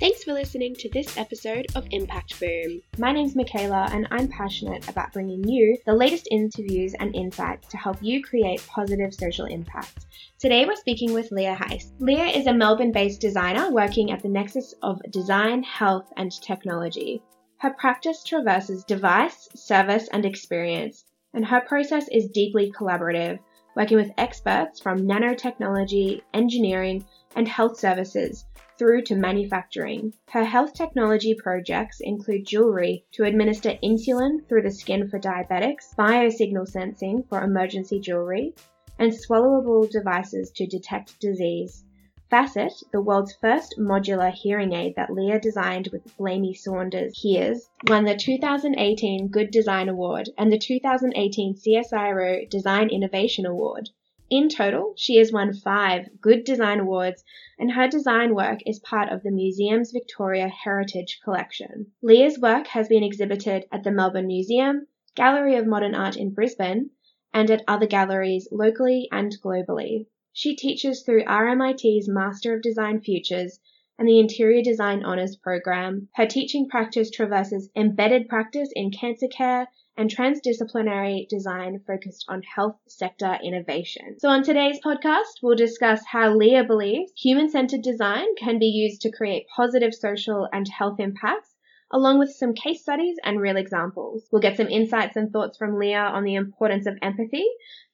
Thanks for listening to this episode of Impact Boom. My name's Michaela, and I'm passionate about bringing you the latest interviews and insights to help you create positive social impact. Today, we're speaking with Leah Heiss. Leah is a Melbourne based designer working at the nexus of design, health, and technology. Her practice traverses device, service, and experience, and her process is deeply collaborative, working with experts from nanotechnology, engineering, and health services through to manufacturing. Her health technology projects include jewelry to administer insulin through the skin for diabetics, biosignal sensing for emergency jewelry, and swallowable devices to detect disease. Facet, the world's first modular hearing aid that Leah designed with Blamey Saunders Hears, won the 2018 Good Design Award and the 2018 CSIRO Design Innovation Award. In total, she has won five Good Design Awards, and her design work is part of the Museums Victoria Heritage Collection. Leah's work has been exhibited at the Melbourne Museum, Gallery of Modern Art in Brisbane, and at other galleries locally and globally. She teaches through RMIT's Master of Design Futures and the Interior Design Honours Program. Her teaching practice traverses embedded practice in cancer care and transdisciplinary design focused on health sector innovation. So on today's podcast, we'll discuss how Leah believes human-centered design can be used to create positive social and health impacts along with some case studies and real examples. We'll get some insights and thoughts from Leah on the importance of empathy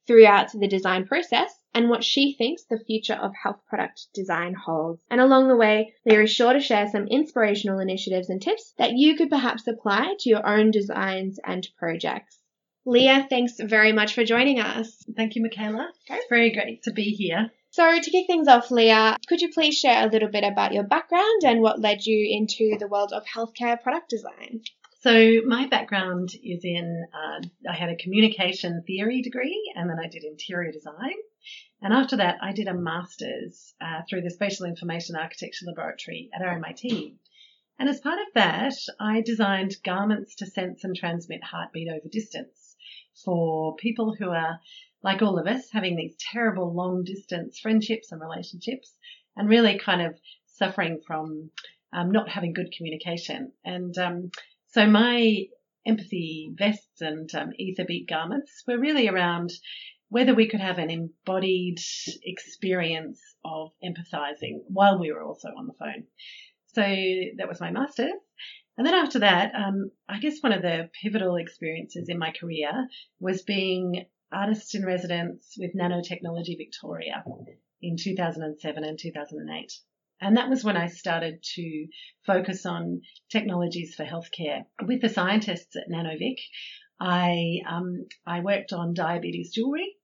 throughout the design process and what she thinks the future of health product design holds. And along the way, Leah is sure to share some inspirational initiatives and tips that you could perhaps apply to your own designs and projects. Leah, thanks very much for joining us. Thank you, Michaela. It's very great to be here. So, to kick things off, Leah, could you please share a little bit about your background and what led you into the world of healthcare product design? So, my background is in, uh, I had a communication theory degree and then I did interior design. And after that, I did a master's uh, through the Spatial Information Architecture Laboratory at RMIT. And as part of that, I designed garments to sense and transmit heartbeat over distance for people who are, like all of us, having these terrible long distance friendships and relationships and really kind of suffering from um, not having good communication. And um, so my empathy vests and um, ether beat garments were really around whether we could have an embodied experience of empathizing while we were also on the phone. So that was my master's. And then after that, um, I guess one of the pivotal experiences in my career was being artist in residence with Nanotechnology Victoria in 2007 and 2008. And that was when I started to focus on technologies for healthcare. With the scientists at Nanovic, I, um, I worked on diabetes jewelry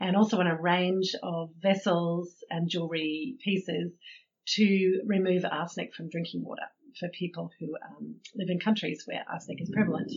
and also on a range of vessels and jewelry pieces to remove arsenic from drinking water for people who um, live in countries where arsenic is prevalent.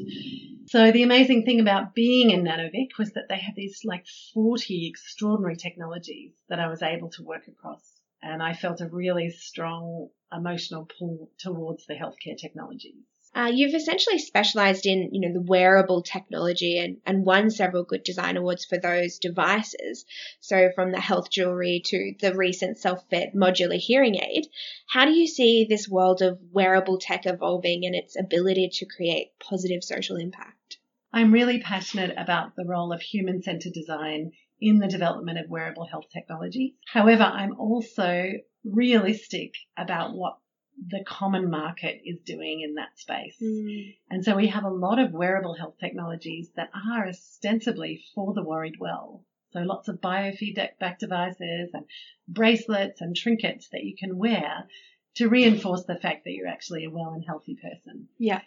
So the amazing thing about being in Nanovic was that they had these like 40 extraordinary technologies that I was able to work across. And I felt a really strong emotional pull towards the healthcare technologies. Uh, you've essentially specialized in, you know, the wearable technology and, and won several good design awards for those devices. So from the health jewelry to the recent self-fit modular hearing aid, how do you see this world of wearable tech evolving and its ability to create positive social impact? I'm really passionate about the role of human-centered design in the development of wearable health technology. However, I'm also realistic about what the common market is doing in that space. Mm. And so we have a lot of wearable health technologies that are ostensibly for the worried well. So lots of biofeedback devices and bracelets and trinkets that you can wear to reinforce the fact that you're actually a well and healthy person. Yeah.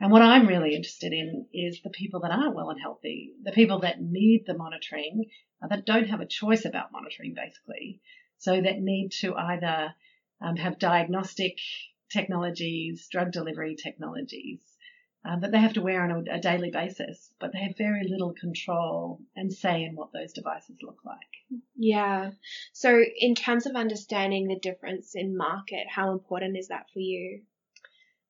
And what I'm really interested in is the people that aren't well and healthy, the people that need the monitoring, uh, that don't have a choice about monitoring basically. So that need to either um, have diagnostic technologies, drug delivery technologies, um, that they have to wear on a, a, daily basis, but they have very little control and say in what those devices look like. Yeah. So, in terms of understanding the difference in market, how important is that for you?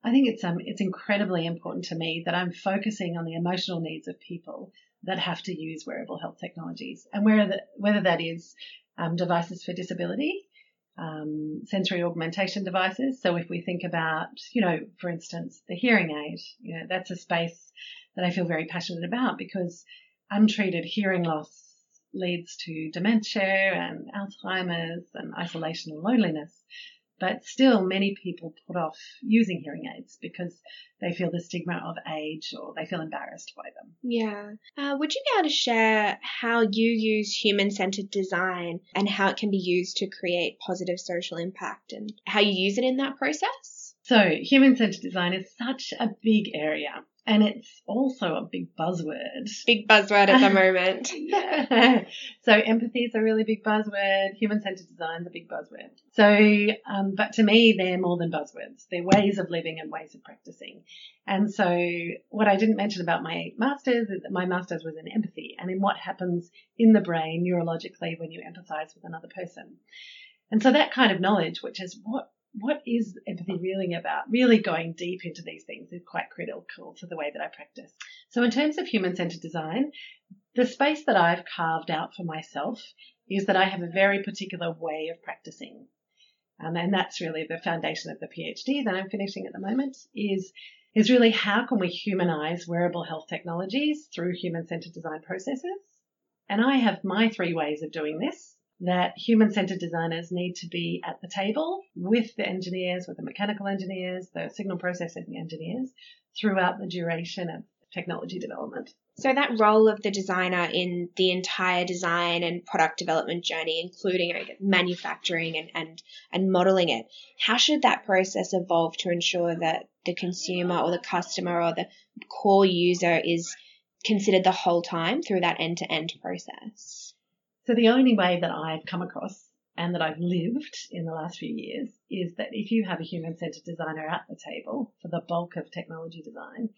I think it's um it's incredibly important to me that I'm focusing on the emotional needs of people that have to use wearable health technologies, and whether whether that is um, devices for disability um, sensory augmentation devices. So if we think about, you know, for instance, the hearing aid, you know, that's a space that I feel very passionate about because untreated hearing loss leads to dementia and Alzheimer's and isolation and loneliness. But still, many people put off using hearing aids because they feel the stigma of age or they feel embarrassed by them. Yeah. Uh, would you be able to share how you use human centered design and how it can be used to create positive social impact and how you use it in that process? So, human centered design is such a big area. And it's also a big buzzword. Big buzzword at the moment. yeah. So empathy is a really big buzzword. Human-centered design is a big buzzword. So, um, but to me, they're more than buzzwords. They're ways of living and ways of practicing. And so what I didn't mention about my master's is that my master's was in empathy and in what happens in the brain neurologically when you empathize with another person. And so that kind of knowledge, which is what what is empathy really about? Really going deep into these things is quite critical to the way that I practice. So in terms of human centered design, the space that I've carved out for myself is that I have a very particular way of practicing. Um, and that's really the foundation of the PhD that I'm finishing at the moment is, is really how can we humanize wearable health technologies through human centered design processes? And I have my three ways of doing this that human centered designers need to be at the table with the engineers, with the mechanical engineers, the signal processing engineers throughout the duration of technology development. So that role of the designer in the entire design and product development journey, including manufacturing and, and, and modeling it, how should that process evolve to ensure that the consumer or the customer or the core user is considered the whole time through that end to end process? So the only way that I've come across and that I've lived in the last few years is that if you have a human centered designer at the table for the bulk of technology design,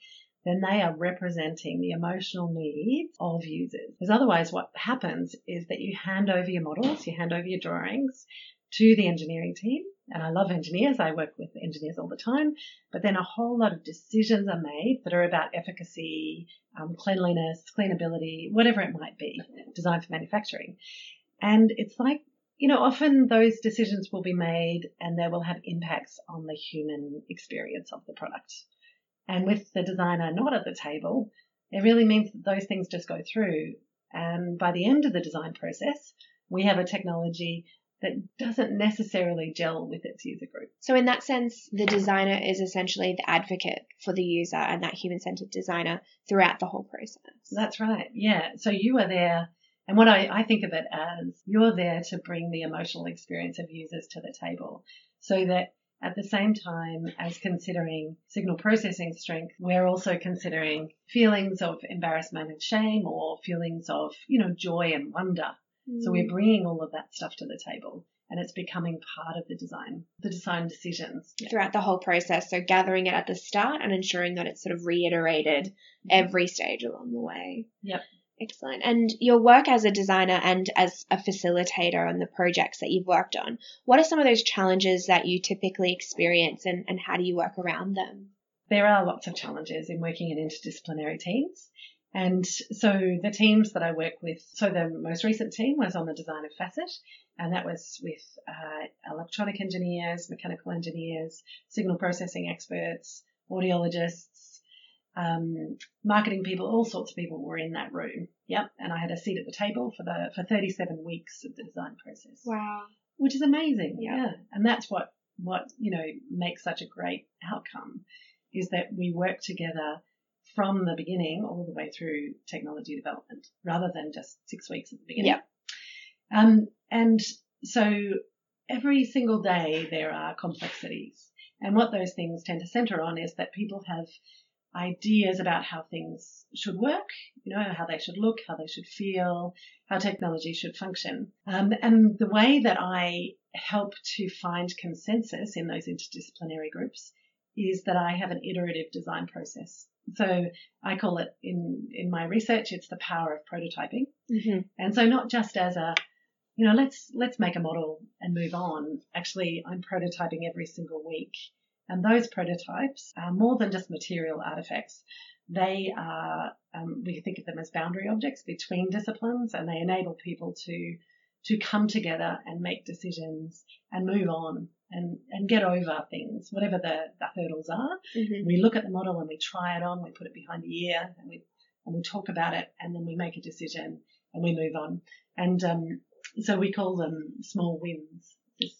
then they are representing the emotional needs of users. Because otherwise what happens is that you hand over your models, you hand over your drawings to the engineering team. And I love engineers. I work with engineers all the time. But then a whole lot of decisions are made that are about efficacy, um, cleanliness, cleanability, whatever it might be, designed for manufacturing. And it's like, you know, often those decisions will be made and they will have impacts on the human experience of the product. And with the designer not at the table, it really means that those things just go through. And by the end of the design process, we have a technology that doesn't necessarily gel with its user group. So, in that sense, the designer is essentially the advocate for the user and that human centered designer throughout the whole process. That's right. Yeah. So, you are there. And what I, I think of it as you're there to bring the emotional experience of users to the table so that at the same time as considering signal processing strength, we're also considering feelings of embarrassment and shame or feelings of, you know, joy and wonder so we're mm. bringing all of that stuff to the table and it's becoming part of the design, the design decisions. Throughout the whole process. So gathering it at the start and ensuring that it's sort of reiterated mm-hmm. every stage along the way. Yep. Excellent. And your work as a designer and as a facilitator on the projects that you've worked on, what are some of those challenges that you typically experience and, and how do you work around them? There are lots of challenges in working in interdisciplinary teams. And so the teams that I work with, so the most recent team was on the design of Facet, and that was with uh, electronic engineers, mechanical engineers, signal processing experts, audiologists, um, marketing people, all sorts of people were in that room. Yep, and I had a seat at the table for the for 37 weeks of the design process. Wow, which is amazing. Yeah, yeah. and that's what what you know makes such a great outcome is that we work together from the beginning all the way through technology development rather than just six weeks at the beginning. Yeah. Um, and so every single day there are complexities. And what those things tend to center on is that people have ideas about how things should work, you know, how they should look, how they should feel, how technology should function. Um, and the way that I help to find consensus in those interdisciplinary groups is that I have an iterative design process. So I call it in, in my research, it's the power of prototyping. Mm-hmm. And so not just as a, you know, let's, let's make a model and move on. Actually, I'm prototyping every single week. And those prototypes are more than just material artifacts. They are, um, we think of them as boundary objects between disciplines and they enable people to, to come together and make decisions and move on and, and get over things, whatever the, the hurdles are. Mm-hmm. We look at the model and we try it on, we put it behind the ear and we, and we talk about it and then we make a decision and we move on. And, um, so we call them small wins.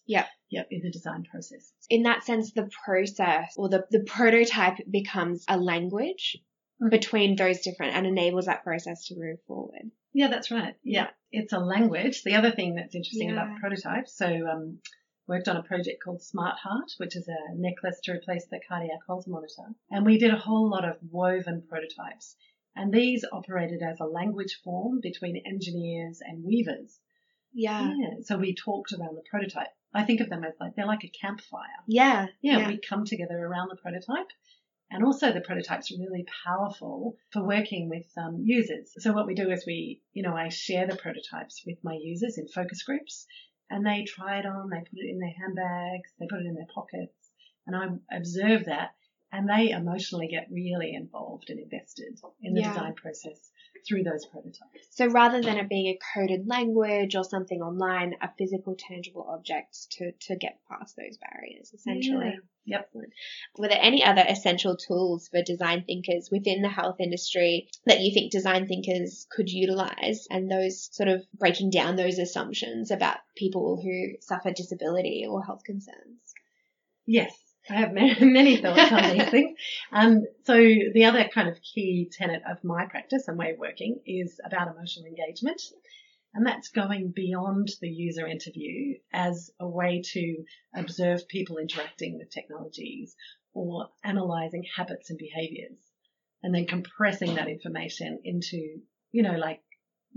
Yeah. Yep, in the design process. In that sense, the process or the, the prototype becomes a language Mhm. between those different and enables that process to move forward. Yeah, that's right. Yeah, it's a language. The other thing that's interesting Yeah. about prototypes, so um, worked on a project called Smart Heart, which is a necklace to replace the cardiac Holter monitor, and we did a whole lot of woven prototypes, and these operated as a language form between engineers and weavers. Yeah. Yeah, so we talked around the prototype. I think of them as like they're like a campfire. Yeah. yeah, we come together around the prototype. And also the prototype's really powerful for working with um, users. So what we do is we, you know, I share the prototypes with my users in focus groups and they try it on, they put it in their handbags, they put it in their pockets and I observe that and they emotionally get really involved and invested in the Yeah. design process through those prototypes. So rather than it being a coded language or something online, a physical, tangible object to, to get past those barriers, essentially. Yeah. Yep. Were there any other essential tools for design thinkers within the health industry that you think design thinkers could utilize and those sort of breaking down those assumptions about people who suffer disability or health concerns? Yes, I have many, many thoughts on these things. Um, so the other kind of key tenet of my practice and way of working is about emotional engagement. And that's going beyond the user interview as a way to observe people interacting with technologies or analyzing habits and behaviors and then compressing that information into, you know, like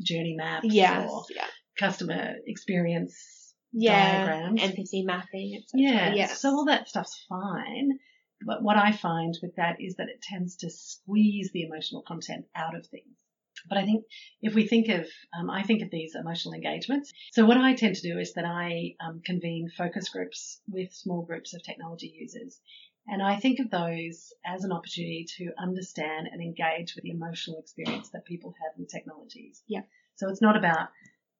journey maps Yes. or Yeah. customer experience Yeah. diagrams. Empathy mapping, etc. Yeah. Yes. So all that stuff's fine. But what I find with that is that it tends to squeeze the emotional content out of things. But I think if we think of, um, I think of these emotional engagements. So what I tend to do is that I um, convene focus groups with small groups of technology users. And I think of those as an opportunity to understand and engage with the emotional experience that people have with technologies. Yeah. So it's not about,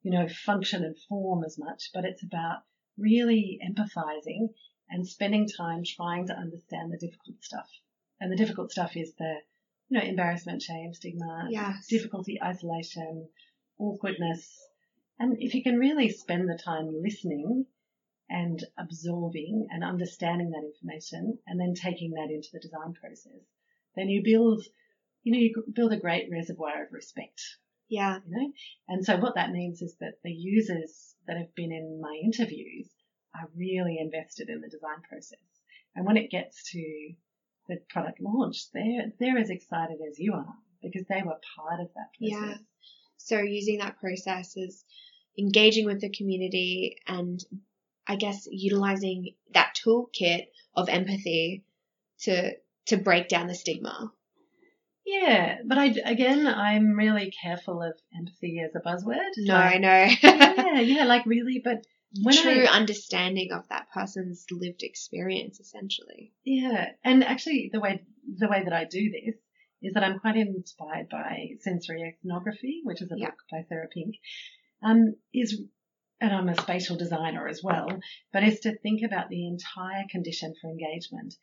you know, function and form as much, but it's about really empathizing and spending time trying to understand the difficult stuff. And the difficult stuff is the, you know, embarrassment, shame, stigma, Yes. difficulty, isolation, awkwardness. And if you can really spend the time listening and absorbing and understanding that information and then taking that into the design process, then you build, you know, you build a great reservoir of respect Yeah. you know. And so what that means is that the users that have been in my interviews are really invested in the design process. And when it gets to the product launch, they're they're as excited as you are because they were part of that process. Yeah. process. So using that process is engaging with the community and I guess utilizing that toolkit of empathy to to break down the stigma. Yeah, but I again, I'm really careful of empathy as a buzzword. No, Like, I know. yeah, yeah, like really, but when True I, understanding of that person's lived experience, essentially. Yeah, and actually the way the way that I do this is that I'm quite inspired by sensory ethnography, which is a Yeah. book by Sarah Pink. Um, is and I'm a spatial designer as well, but is to think about the entire condition for engagement,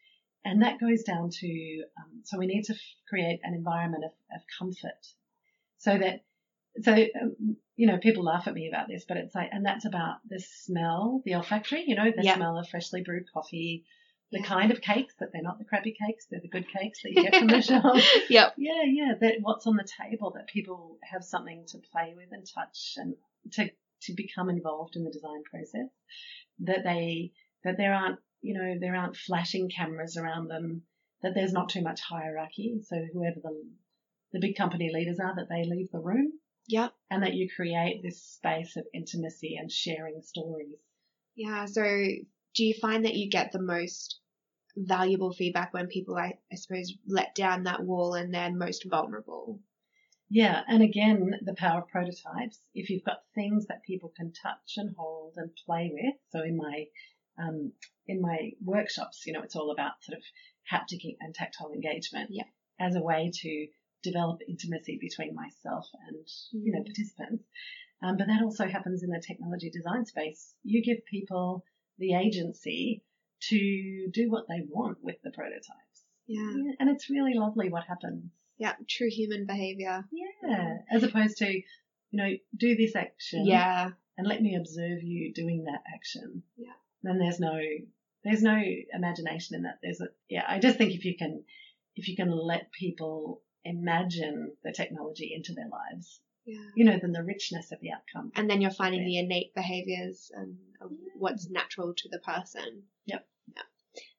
and that goes down to um, so we need to f- create an environment of, of comfort, so that so um, you know people laugh at me about this, but it's like and that's about the smell, the olfactory, you know, the Yeah. smell of freshly brewed coffee, the kind of cakes that they're not the crappy cakes, they're the good cakes that you get from the shop. Yep. Yeah, yeah, that what's on the table that people have something to play with and touch and to to become involved in the design process. That they that there aren't you know there aren't flashing cameras around them. That there's not too much hierarchy. So whoever the the big company leaders are, that they leave the room. Yep. And that you create this space of intimacy and sharing stories. Yeah. So do you find that you get the most valuable feedback when people, I, I suppose, let down that wall and they're most vulnerable? Yeah, and again, the power of prototypes. If you've got things that people can touch and hold and play with, so in my um, in my workshops, you know, it's all about sort of haptic and tactile engagement yeah. as a way to develop intimacy between myself and you know Mm. participants. Um, but that also happens in the technology design space. You give people the agency to do what they want with the prototypes, Yeah. Yeah, and it's really lovely what happens. Yeah. True human behavior. Yeah, as opposed to, you know, do this action. Yeah. And let me observe you doing that action. Yeah. Then there's no, there's no imagination in that. There's a, yeah, I just think if you can, if you can let people imagine the technology into their lives, Yeah. you know, then the richness of the outcome. And then you're finding the innate behaviors and what's natural to the person. Yep. Yeah.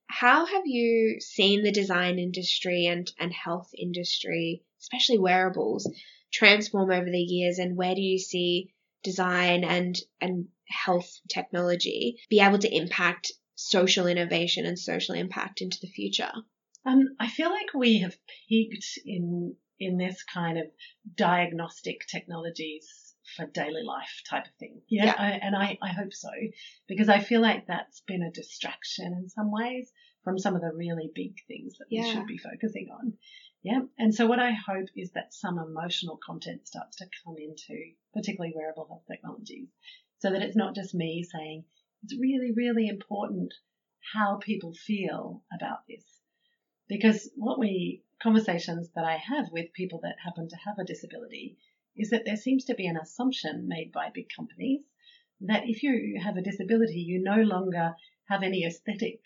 How have you seen the design industry and, and health industry, especially wearables, transform over the years and where do you see design and and health technology be able to impact social innovation and social impact into the future? Um, I feel like we have peaked in in this kind of diagnostic technologies for daily life type of thing. Yeah, Yeah. I, and I, I hope so because I feel like that's been a distraction in some ways from some of the really big things that we should be focusing on. Yeah, and so what I hope is that some emotional content starts to come into particularly wearable health technologies, so that it's not just me saying it's really really important how people feel about this because what we conversations that I have with people that happen to have a disability is that there seems to be an assumption made by big companies that if you have a disability, you no longer have any aesthetic.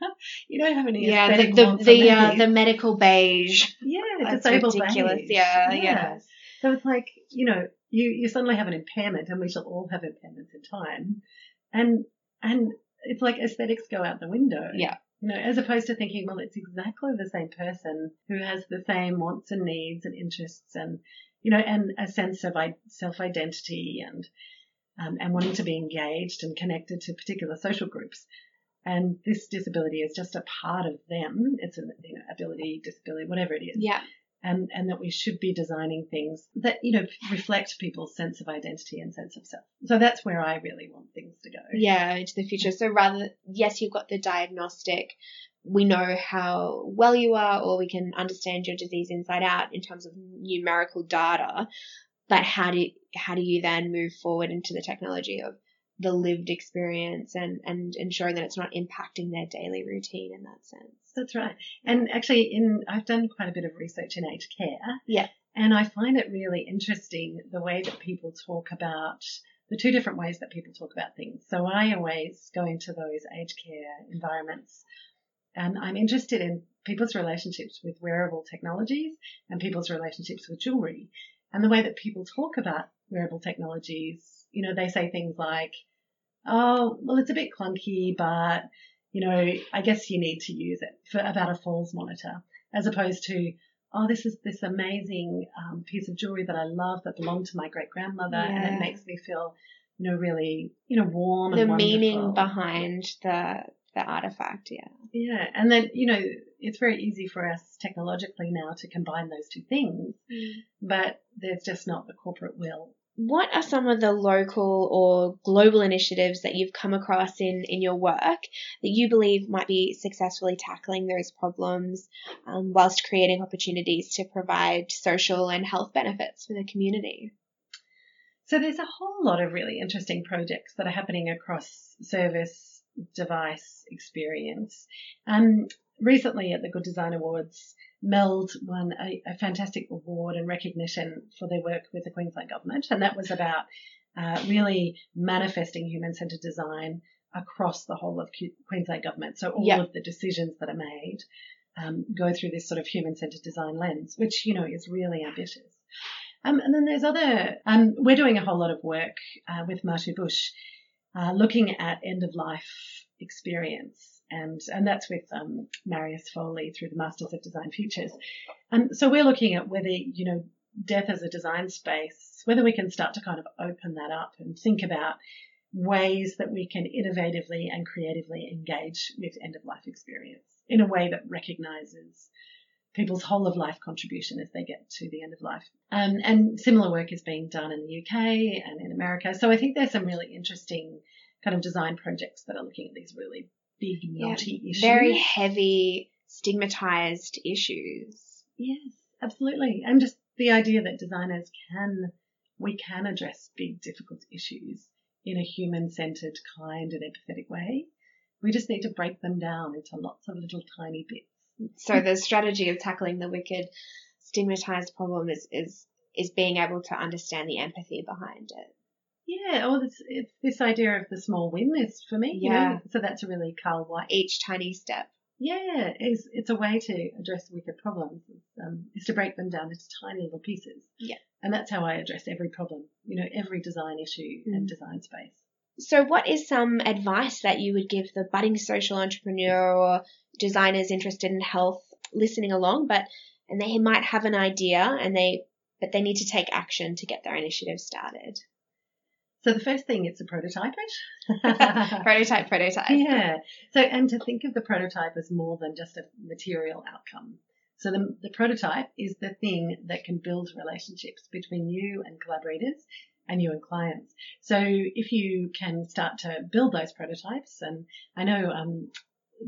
You don't have any Yeah, the the the, uh, the medical beige. yeah, That's disabled ridiculous. beige. Yeah, yeah. So it's like you know, you you suddenly have an impairment, and we shall all have impairments in time, and and it's like aesthetics go out the window. Yeah. You know, as opposed to thinking, well, it's exactly the same person who has the same wants and needs and interests and, you know, and a sense of self identity and, um, and wanting to be engaged and connected to particular social groups. And this disability is just a part of them. It's an you know, ability, disability, whatever it is. Yeah. And, and that we should be designing things that, you know, reflect people's sense of identity and sense of self. So that's where I really want things to go. yeah, into the future. So rather, yes, you've got the diagnostic. We know how well you are, or we can understand your disease inside out in terms of numerical data. But how do how do you then move forward into the technology of the lived experience and and ensuring that it's not impacting their daily routine in that sense? That's right. And actually, in I've done quite a bit of research in aged care. Yeah. And I find it really interesting the way that people talk about the two different ways that people talk about things. So I always go into those aged care environments and I'm interested in people's relationships with wearable technologies and people's relationships with jewelry. And the way that people talk about wearable technologies, you know, they say things like, oh, well, it's a bit clunky, but, you know, I guess you need to use it for about a falls monitor, as opposed to, oh, this is this amazing um, piece of jewelry that I love that belonged to my great grandmother, and it makes me feel, you know, really, you know, warm The meaning behind the the artifact, yeah. Yeah, and then you know it's very easy for us technologically now to combine those two things, but there's just not the corporate will. What are some of the local or global initiatives that you've come across in, in your work that you believe might be successfully tackling those problems um, whilst creating opportunities to provide social and health benefits for the community? So there's a whole lot of really interesting projects that are happening across service, device, experience. Um, recently at the Good Design Awards, Meld won a, a fantastic award and recognition for their work with the Queensland Government, and that was about uh, really manifesting human-centred design across the whole of Queensland Government. So all Yeah. of the decisions that are made um, go through this sort of human-centred design lens, which you know is really ambitious. Um, and then there's other, um, we're doing a whole lot of work uh, with Martu Bush, uh, looking at end of life experience. And, and that's with um, Marius Foley through the Masters of Design Futures. And so we're looking at whether, you know, death as a design space, whether we can start to kind of open that up and think about ways that we can innovatively and creatively engage with end of life experience in a way that recognizes people's whole of life contribution as they get to the end of life. Um, and similar work is being done in the UK and in America. So I think there's some really interesting kind of design projects that are looking at these really big, knotty yeah, issues. Very heavy, stigmatized issues. Yes, absolutely. And just the idea that designers can, we can address big, difficult issues in a human centered, kind, and empathetic way. We just need to break them down into lots of little tiny bits. So the strategy of tackling the wicked, stigmatized problem is, is, is being able to understand the empathy behind it. Yeah, oh, it's, it's this idea of the small win is for me. Yeah. You know? So that's a really Karl Weick. Each tiny step. Yeah, it's, it's a way to address wicked problems um, is to break them down into tiny little pieces. Yeah. And that's how I address every problem, you know, every design issue mm. and design space. So, what is some advice that you would give the budding social entrepreneur or designers interested in health listening along, but and they might have an idea and they but they need to take action to get their initiative started? So the first thing, it's a prototype it. prototype, prototype. Yeah. So, and to think of the prototype as more than just a material outcome. So the, the prototype is the thing that can build relationships between you and collaborators and you and clients. So if you can start to build those prototypes, and I know um,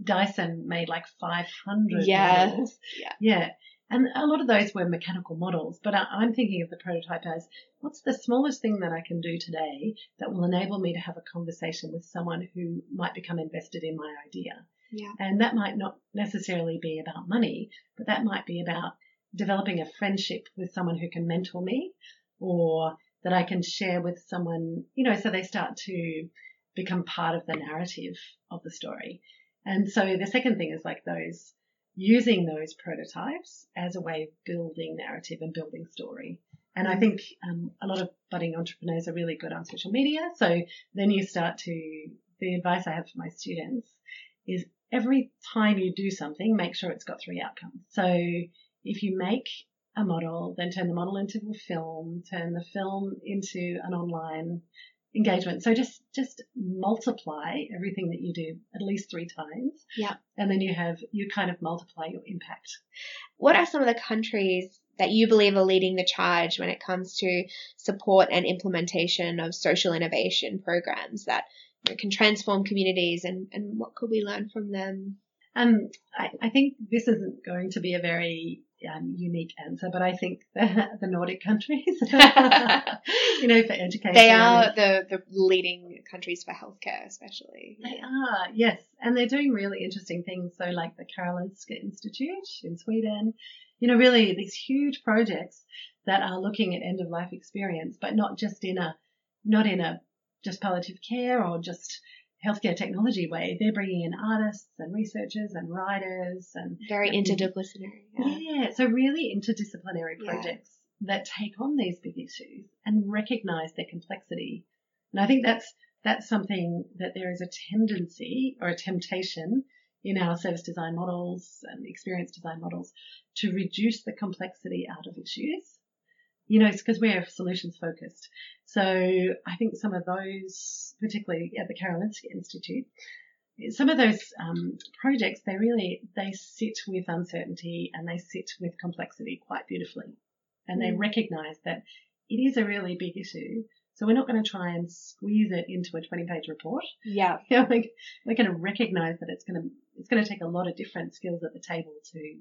Dyson made like 500 yeah. models. Yeah. Yeah. And a lot of those were mechanical models, but I'm thinking of the prototype as what's the smallest thing that I can do today that will enable me to have a conversation with someone who might become invested in my idea. Yeah. And that might not necessarily be about money, but that might be about developing a friendship with someone who can mentor me or that I can share with someone, you know, so they start to become part of the narrative of the story. And so the second thing is like those using those prototypes as a way of building narrative and building story. And I mm. think um, a lot of budding entrepreneurs are really good on social media. So then you start to, the advice I have for my students is every time you do something, make sure it's got three outcomes. So if you make a model, then turn the model into a film, turn the film into an online engagement. So just just multiply everything that you do at least three times. Yeah. And then you have you kind of multiply your impact. What are some of the countries that you believe are leading the charge when it comes to support and implementation of social innovation programs that you know, can transform communities and, and what could we learn from them? Um, I, I think this isn't going to be a very um, unique answer, but I think the, the Nordic countries, you know, for education. They are the, the leading countries for healthcare, especially. They are, yes. And they're doing really interesting things. So like the Karolinska Institute in Sweden, you know, really these huge projects that are looking at end of life experience, but not just in a, not in a just palliative care or just healthcare technology way. They're bringing in artists and researchers and writers and very interdisciplinary. Yeah. yeah. so really interdisciplinary projects yeah. that take on these big issues and recognize their complexity. And I think that's that's something that there is a tendency or a temptation in our service design models and experience design models to reduce the complexity out of issues you know, it's because we're solutions focused. So I think some of those, particularly at the Karolinska Institute, some of those um, projects, they really they sit with uncertainty and they sit with complexity quite beautifully, and mm. they recognise that it is a really big issue. So we're not going to try and squeeze it into a 20-page report. Yeah, you know, we're, we're going to recognise that it's going to it's going to take a lot of different skills at the table to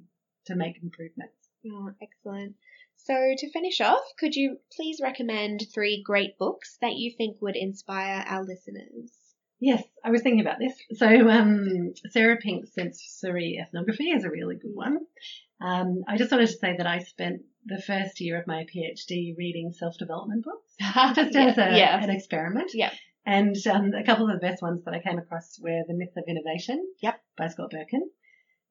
to make improvements. Oh, excellent. So, to finish off, could you please recommend three great books that you think would inspire our listeners? Yes, I was thinking about this. So, um, Sarah Pink's Sensory Ethnography is a really good one. Um, I just wanted to say that I spent the first year of my PhD reading self-development books, just as a, yes. an experiment. Yeah. And um, a couple of the best ones that I came across were The Myth of Innovation yep. by Scott Berkun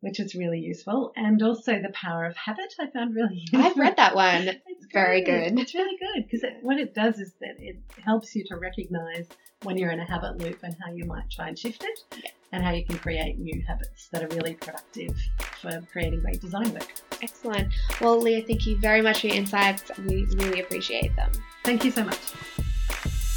which is really useful. And also The Power of Habit, I found really useful. I've read that one. It's very good. It's really good because it, what it does is that it helps you to recognize when you're in a habit loop and how you might try and shift it Yeah. and how you can create new habits that are really productive for creating great design work. Excellent. Well, Leah, thank you very much for your insights. We really appreciate them. Thank you so much.